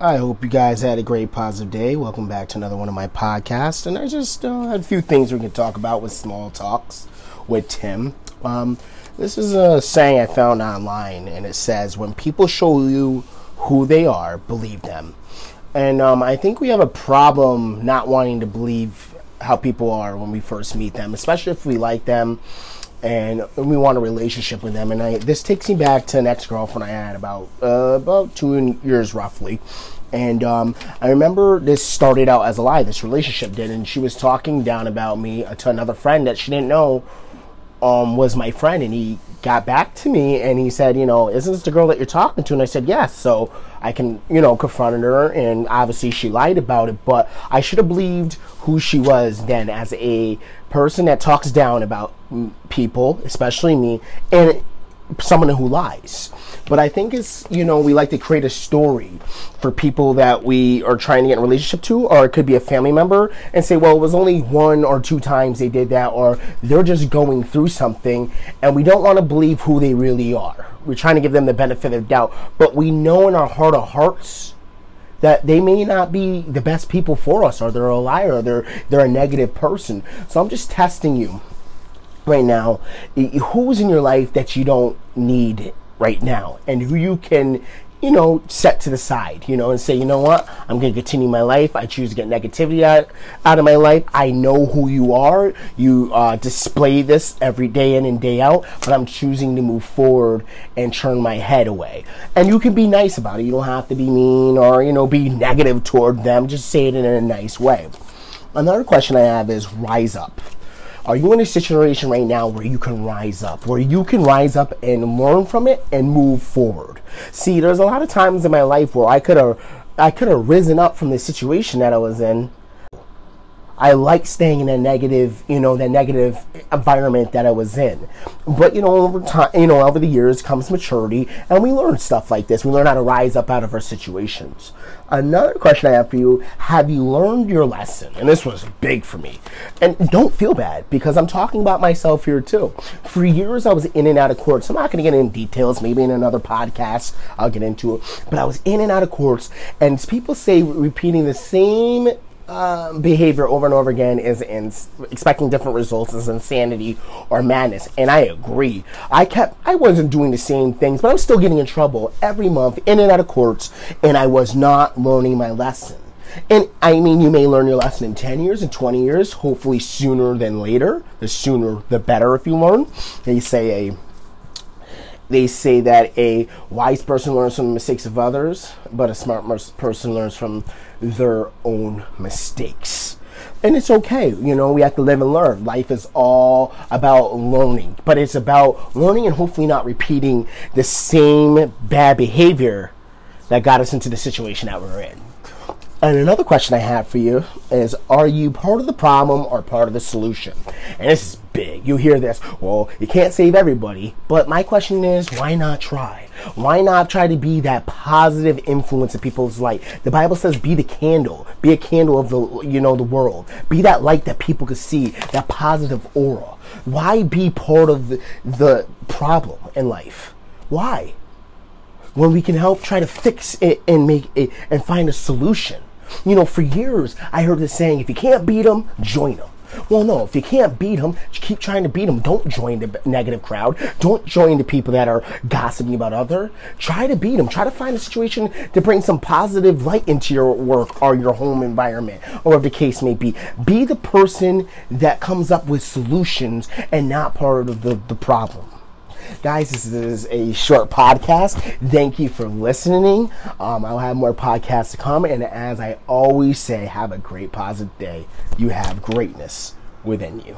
I hope you guys had a great positive day. Welcome back to another one of my podcasts. And I just uh, had a few things we can talk about with small talks with Tim. Um, this is a saying I found online, and it says, When people show you who they are, believe them. And um, I think we have a problem not wanting to believe how people are when we first meet them, especially if we like them and we want a relationship with them. And I, this takes me back to an ex girlfriend I had about uh, about two years roughly. And um, I remember this started out as a lie. This relationship did, and she was talking down about me to another friend that she didn't know um, was my friend, and he got back to me and he said, you know, isn't this the girl that you're talking to? And I said, yes. So I can, you know, confronted her, and obviously she lied about it. But I should have believed who she was then as a person that talks down about people, especially me, and someone who lies. But I think it's, you know, we like to create a story for people that we are trying to get in a relationship to, or it could be a family member, and say, well, it was only one or two times they did that, or they're just going through something, and we don't want to believe who they really are. We're trying to give them the benefit of the doubt, but we know in our heart of hearts that they may not be the best people for us, or they're a liar, or they're they're a negative person. So I'm just testing you right now who's in your life that you don't need right now and who you can you know set to the side you know and say you know what? I'm going to continue my life. I choose to get negativity out, out of my life. I know who you are. You uh, display this every day in and day out but i'm choosing to move forward and turn my head away. And you can be nice about it. You don't have to be mean or you know be negative toward them. Just say it in a nice way. Another question i have is rise up are you in a situation right now where you can rise up, where you can rise up and learn from it and move forward? See, there's a lot of times in my life where I could have I could have risen up from the situation that I was in I like staying in a negative, you know, that negative environment that I was in. But you know, over time, you know, over the years comes maturity, and we learn stuff like this. We learn how to rise up out of our situations. Another question I have for you: Have you learned your lesson? And this was big for me. And don't feel bad because I'm talking about myself here too. For years, I was in and out of courts. I'm not going to get into details. Maybe in another podcast, I'll get into it. But I was in and out of courts, and people say repeating the same um, behavior over and over again is in expecting different results is insanity or madness. And I agree. I kept, I wasn't doing the same things, but I was still getting in trouble every month in and out of courts, and I was not learning my lesson. And I mean, you may learn your lesson in 10 years, and 20 years, hopefully sooner than later. The sooner, the better if you learn. They say a they say that a wise person learns from the mistakes of others, but a smart person learns from their own mistakes. And it's okay, you know, we have to live and learn. Life is all about learning, but it's about learning and hopefully not repeating the same bad behavior that got us into the situation that we're in. And another question I have for you is Are you part of the problem or part of the solution? And this is big. You hear this, well, you can't save everybody. But my question is why not try? Why not try to be that positive influence in people's life? The Bible says be the candle, be a candle of the you know the world. Be that light that people can see, that positive aura. Why be part of the, the problem in life? Why? When we can help try to fix it and make it and find a solution. You know, for years I heard this saying, if you can't beat them, join them. Well, no, if you can't beat them, keep trying to beat them. Don't join the negative crowd. Don't join the people that are gossiping about other. Try to beat them. Try to find a situation to bring some positive light into your work or your home environment, or whatever the case may be. Be the person that comes up with solutions and not part of the, the problem. Guys, this is a short podcast. Thank you for listening. Um, I'll have more podcasts to come. And as I always say, have a great positive day. You have greatness within you.